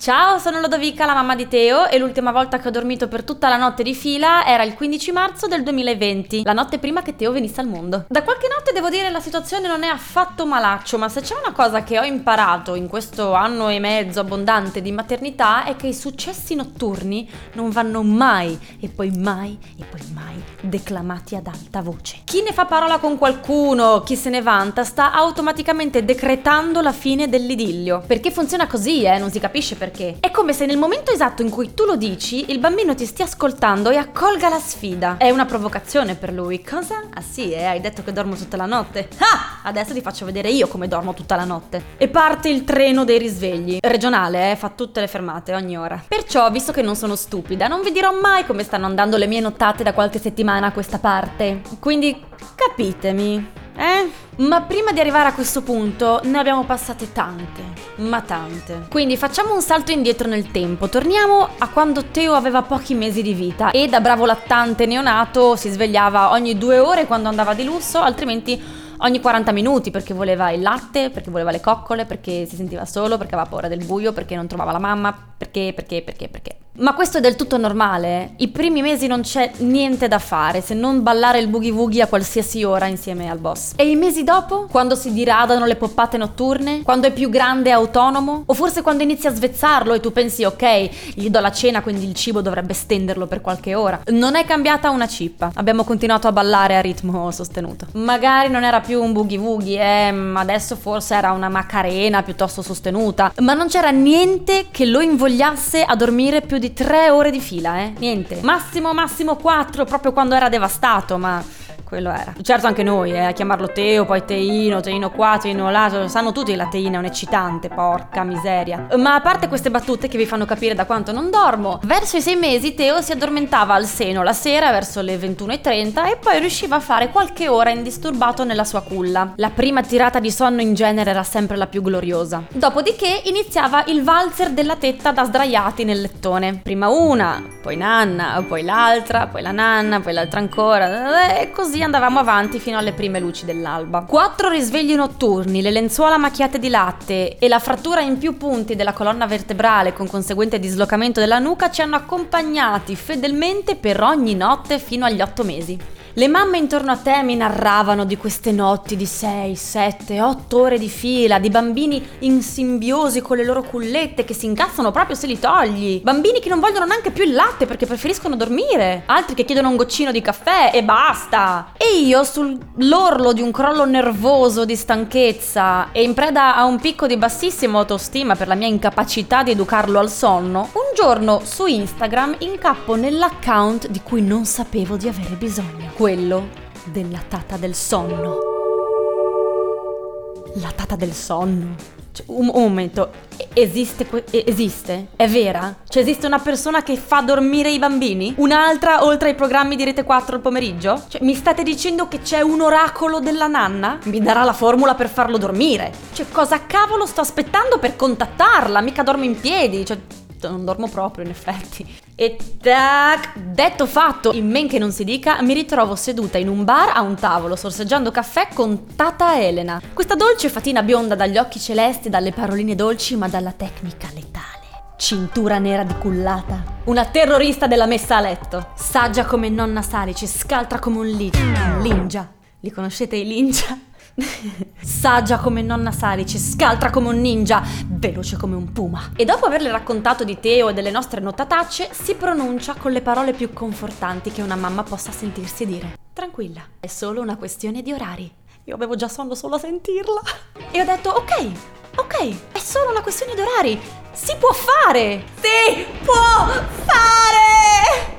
Ciao, sono Lodovica, la mamma di Teo e l'ultima volta che ho dormito per tutta la notte di fila era il 15 marzo del 2020, la notte prima che Teo venisse al mondo. Da qualche notte devo dire la situazione non è affatto malaccio, ma se c'è una cosa che ho imparato in questo anno e mezzo abbondante di maternità è che i successi notturni non vanno mai e poi mai e poi mai declamati ad alta voce. Chi ne fa parola con qualcuno, chi se ne vanta, sta automaticamente decretando la fine dell'idillio. Perché funziona così, eh, non si capisce perché perché. È come se nel momento esatto in cui tu lo dici, il bambino ti stia ascoltando e accolga la sfida. È una provocazione per lui. Cosa? Ah sì, eh, hai detto che dormo tutta la notte. Ah! Adesso ti faccio vedere io come dormo tutta la notte. E parte il treno dei risvegli. Regionale, eh, fa tutte le fermate ogni ora. Perciò, visto che non sono stupida, non vi dirò mai come stanno andando le mie nottate da qualche settimana a questa parte. Quindi capitemi. Eh? Ma prima di arrivare a questo punto ne abbiamo passate tante, ma tante. Quindi facciamo un salto indietro nel tempo, torniamo a quando Teo aveva pochi mesi di vita e da bravo lattante neonato si svegliava ogni due ore quando andava di lusso, altrimenti ogni 40 minuti perché voleva il latte, perché voleva le coccole, perché si sentiva solo, perché aveva paura del buio, perché non trovava la mamma, perché, perché, perché, perché. Ma questo è del tutto normale. I primi mesi non c'è niente da fare se non ballare il boogie woogie a qualsiasi ora insieme al boss. E i mesi dopo? Quando si diradano le poppate notturne? Quando è più grande e autonomo? O forse quando inizia a svezzarlo e tu pensi ok, gli do la cena quindi il cibo dovrebbe stenderlo per qualche ora. Non è cambiata una cippa. Abbiamo continuato a ballare a ritmo sostenuto. Magari non era più un boogie woogie, eh, adesso forse era una macarena piuttosto sostenuta. Ma non c'era niente che lo invogliasse a dormire più di tre ore di fila, eh? Niente. Massimo, massimo quattro, proprio quando era devastato, ma quello era. Certo anche noi, eh, a chiamarlo Teo, poi Teino, Teino qua, Teino là, sanno tutti che la teina è un'eccitante, porca miseria. Ma a parte queste battute che vi fanno capire da quanto non dormo, verso i sei mesi Teo si addormentava al seno la sera verso le 21.30 e poi riusciva a fare qualche ora indisturbato nella sua culla. La prima tirata di sonno in genere era sempre la più gloriosa. Dopodiché iniziava il valzer della tetta da sdraiati nel lettone. Prima una, poi nanna, poi l'altra, poi la nanna, poi l'altra ancora, e così così andavamo avanti fino alle prime luci dell'alba. Quattro risvegli notturni, le lenzuola macchiate di latte e la frattura in più punti della colonna vertebrale con conseguente dislocamento della nuca ci hanno accompagnati fedelmente per ogni notte fino agli otto mesi. Le mamme intorno a te mi narravano di queste notti di 6, 7, 8 ore di fila, di bambini in simbiosi con le loro cullette che si incazzano proprio se li togli. Bambini che non vogliono neanche più il latte perché preferiscono dormire. Altri che chiedono un goccino di caffè e basta. E io sull'orlo di un crollo nervoso di stanchezza e in preda a un picco di bassissima autostima per la mia incapacità di educarlo al sonno, un giorno su Instagram incappo nell'account di cui non sapevo di avere bisogno quello della tata del sonno. La tata del sonno. Cioè, un, un, momento, esiste, esiste? È vera? Cioè esiste una persona che fa dormire i bambini? Un'altra oltre ai programmi di Rete 4 al pomeriggio? Cioè mi state dicendo che c'è un oracolo della nanna? Mi darà la formula per farlo dormire? Cioè cosa cavolo sto aspettando per contattarla? Mica dormo in piedi, cioè non dormo proprio in effetti. E tac, detto fatto, in men che non si dica, mi ritrovo seduta in un bar a un tavolo sorseggiando caffè con Tata Elena. Questa dolce fatina bionda dagli occhi celesti, dalle paroline dolci, ma dalla tecnica letale. Cintura nera di cullata. Una terrorista della messa a letto. Saggia come nonna Salice, scaltra come un, li- un lingia. Li conoscete i lingia? Saggia come nonna Salice, scaltra come un ninja, veloce come un puma. E dopo averle raccontato di Teo e delle nostre notatacce, si pronuncia con le parole più confortanti che una mamma possa sentirsi dire. Tranquilla, è solo una questione di orari. Io avevo già sonno solo a sentirla. E ho detto, ok, ok, è solo una questione di orari. Si può fare! Si può fare!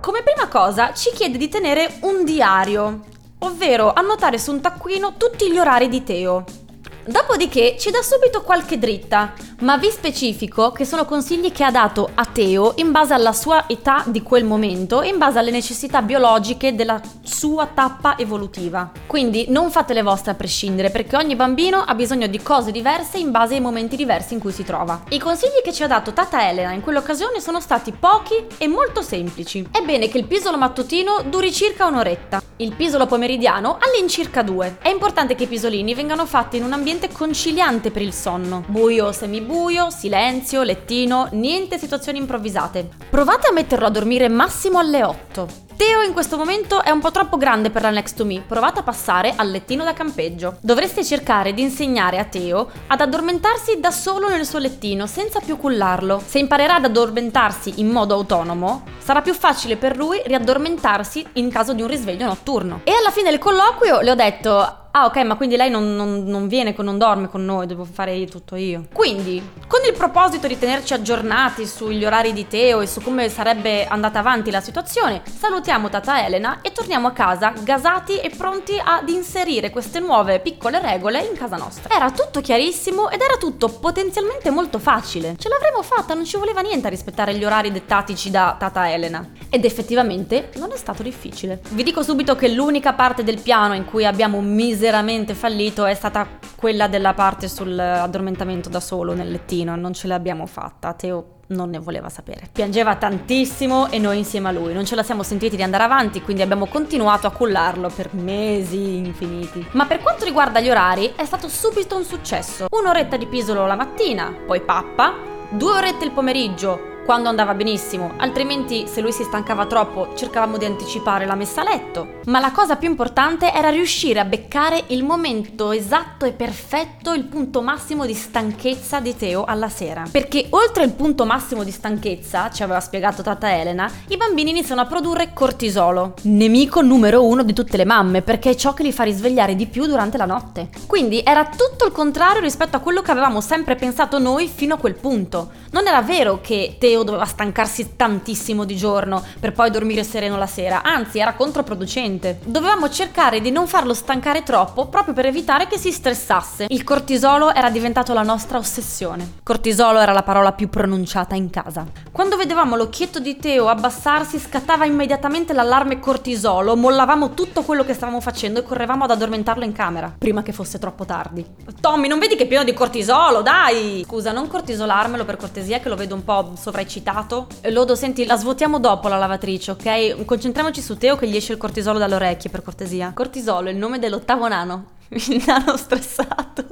Come prima cosa ci chiede di tenere un diario ovvero annotare su un taccuino tutti gli orari di Teo. Dopodiché ci dà subito qualche dritta, ma vi specifico che sono consigli che ha dato a Teo in base alla sua età di quel momento e in base alle necessità biologiche della sua tappa evolutiva. Quindi non fate le vostre a prescindere perché ogni bambino ha bisogno di cose diverse in base ai momenti diversi in cui si trova. I consigli che ci ha dato Tata Elena in quell'occasione sono stati pochi e molto semplici. È bene che il pisolo mattutino duri circa un'oretta, il pisolo pomeridiano all'incirca due. È importante che i pisolini vengano fatti in un ambiente ambiente conciliante per il sonno. Buio, semibuio, silenzio, lettino, niente situazioni improvvisate. Provate a metterlo a dormire massimo alle 8. Teo in questo momento è un po' troppo grande per la Next to Me, provate a passare al lettino da campeggio. Dovreste cercare di insegnare a Teo ad addormentarsi da solo nel suo lettino, senza più cullarlo. Se imparerà ad addormentarsi in modo autonomo, sarà più facile per lui riaddormentarsi in caso di un risveglio notturno. E alla fine del colloquio le ho detto Ah, ok, ma quindi lei non, non, non viene, non dorme con noi, devo fare tutto io. Quindi, con il proposito di tenerci aggiornati sugli orari di Teo e su come sarebbe andata avanti la situazione, salutiamo Tata Elena e torniamo a casa gasati e pronti ad inserire queste nuove piccole regole in casa nostra. Era tutto chiarissimo ed era tutto potenzialmente molto facile. Ce l'avremmo fatta, non ci voleva niente a rispettare gli orari dettatici da Tata Elena. Ed effettivamente non è stato difficile. Vi dico subito che l'unica parte del piano in cui abbiamo miseramente fallito è stata quella della parte sull'addormentamento da solo nel lettino, non ce l'abbiamo fatta. Teo non ne voleva sapere. Piangeva tantissimo e noi insieme a lui. Non ce la siamo sentiti di andare avanti, quindi abbiamo continuato a cullarlo per mesi infiniti. Ma per quanto riguarda gli orari, è stato subito un successo. Un'oretta di pisolo la mattina, poi pappa, due orette il pomeriggio, quando andava benissimo, altrimenti se lui si stancava troppo cercavamo di anticipare la messa a letto. Ma la cosa più importante era riuscire a beccare il momento esatto e perfetto, il punto massimo di stanchezza di Teo alla sera. Perché oltre il punto massimo di stanchezza, ci aveva spiegato tata Elena, i bambini iniziano a produrre cortisolo, nemico numero uno di tutte le mamme, perché è ciò che li fa risvegliare di più durante la notte. Quindi era tutto il contrario rispetto a quello che avevamo sempre pensato noi fino a quel punto. Non era vero che Teo doveva stancarsi tantissimo di giorno per poi dormire sereno la sera, anzi era controproducente. Dovevamo cercare di non farlo stancare troppo proprio per evitare che si stressasse. Il cortisolo era diventato la nostra ossessione. Cortisolo era la parola più pronunciata in casa. Quando vedevamo l'occhietto di Teo abbassarsi scattava immediatamente l'allarme cortisolo, mollavamo tutto quello che stavamo facendo e correvamo ad addormentarlo in camera, prima che fosse troppo tardi. Tommy, non vedi che è pieno di cortisolo, dai! Scusa, non cortisolarmelo per cortesia che lo vedo un po' sovraeccitato. Lodo, senti, la svuotiamo dopo la lavatrice, ok? Concentriamoci su Teo che gli esce il cortisolo dalle orecchie, per cortesia. Cortisolo il nome dell'ottavo nano. Il nano stressato.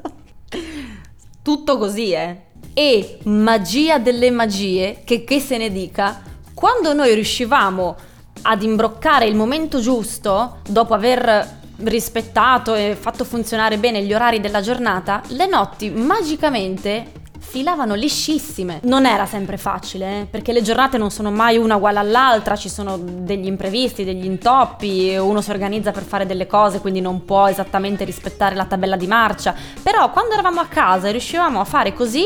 Tutto così, eh. E magia delle magie, che che se ne dica, quando noi riuscivamo ad imbroccare il momento giusto, dopo aver rispettato e fatto funzionare bene gli orari della giornata, le notti magicamente filavano liscissime. Non era sempre facile, eh, perché le giornate non sono mai una uguale all'altra, ci sono degli imprevisti, degli intoppi, uno si organizza per fare delle cose, quindi non può esattamente rispettare la tabella di marcia. Però quando eravamo a casa e riuscivamo a fare così,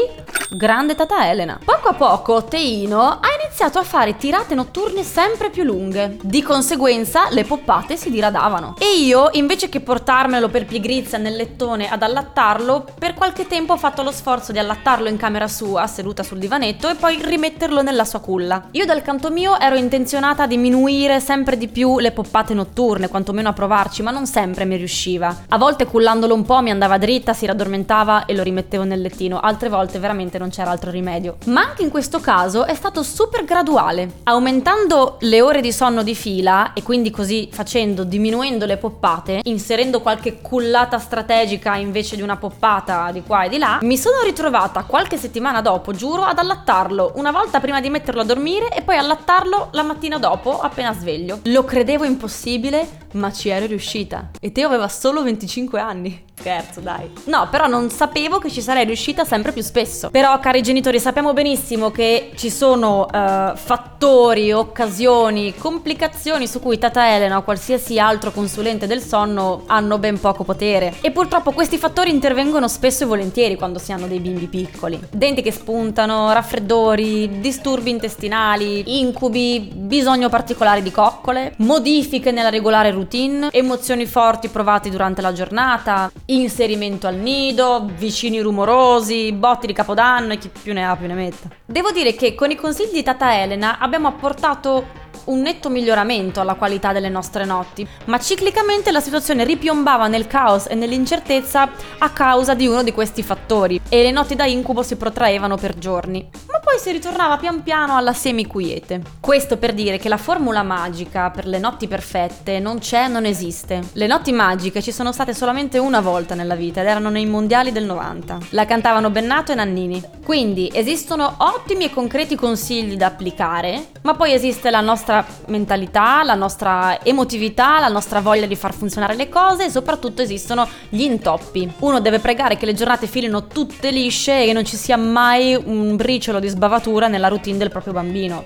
grande tata Elena. Poco a poco Teino ha iniziato a fare tirate notturne sempre più lunghe. Di conseguenza le poppate si diradavano. E io, invece che portarmelo per pigrizia nel lettone ad allattarlo, per qualche tempo ho fatto lo sforzo di allattarlo in camera sua, seduta sul divanetto, e poi rimetterlo nella sua culla. Io dal canto mio ero intenzionata a diminuire sempre di più le poppate notturne, quantomeno a provarci, ma non sempre mi riusciva. A volte cullandolo un po' mi andava dritta, si raddormentava e lo rimettevo nel lettino, altre volte veramente non c'era altro rimedio. Ma anche in questo caso è stato super graduale. Aumentando le ore di sonno di fila e quindi così facendo, diminuendo le poppate, inserendo qualche cullata strategica invece di una poppata di qua e di là, mi sono ritrovata qualche qualche settimana dopo, giuro, ad allattarlo una volta prima di metterlo a dormire e poi allattarlo la mattina dopo, appena sveglio. Lo credevo impossibile, ma ci ero riuscita. E Teo aveva solo 25 anni. Scherzo, dai. No, però non sapevo che ci sarei riuscita sempre più spesso. Però, cari genitori, sappiamo benissimo che ci sono uh, fattori, occasioni, complicazioni su cui Tata Elena o qualsiasi altro consulente del sonno hanno ben poco potere. E purtroppo questi fattori intervengono spesso e volentieri quando si hanno dei bimbi piccoli. Denti che spuntano, raffreddori, disturbi intestinali, incubi, bisogno particolare di coccole, modifiche nella regolare routine, emozioni forti provate durante la giornata, inserimento al nido, vicini rumorosi, botti di capodanno e chi più ne ha più ne metta. Devo dire che con i consigli di Tata Elena abbiamo apportato un netto miglioramento alla qualità delle nostre notti, ma ciclicamente la situazione ripiombava nel caos e nell'incertezza a causa di uno di questi fattori e le notti da incubo si protraevano per giorni. Ma poi si ritornava pian piano alla semi-quiete. Questo per dire che la formula magica per le notti perfette non c'è, non esiste. Le notti magiche ci sono state solamente una volta nella vita ed erano nei mondiali del 90. La cantavano Bennato e Nannini. Quindi esistono ottimi e concreti consigli da applicare, ma poi esiste la nostra mentalità, la nostra emotività, la nostra voglia di far funzionare le cose e soprattutto esistono gli intoppi. Uno deve pregare che le giornate filino tutte lisce e che non ci sia mai un briciolo di sbavatura nella routine del proprio bambino.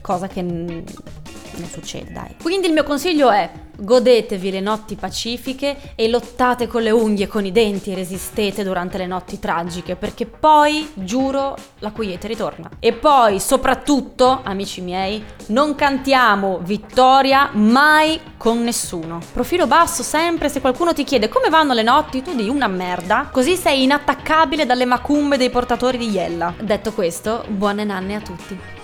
Cosa che non succede, dai. Quindi il mio consiglio è Godetevi le notti pacifiche e lottate con le unghie con i denti e resistete durante le notti tragiche, perché poi, giuro, la quiete ritorna. E poi, soprattutto, amici miei, non cantiamo vittoria mai con nessuno. Profilo basso sempre, se qualcuno ti chiede come vanno le notti, tu di una merda, così sei inattaccabile dalle macumbe dei portatori di Iella. Detto questo, buone nanne a tutti.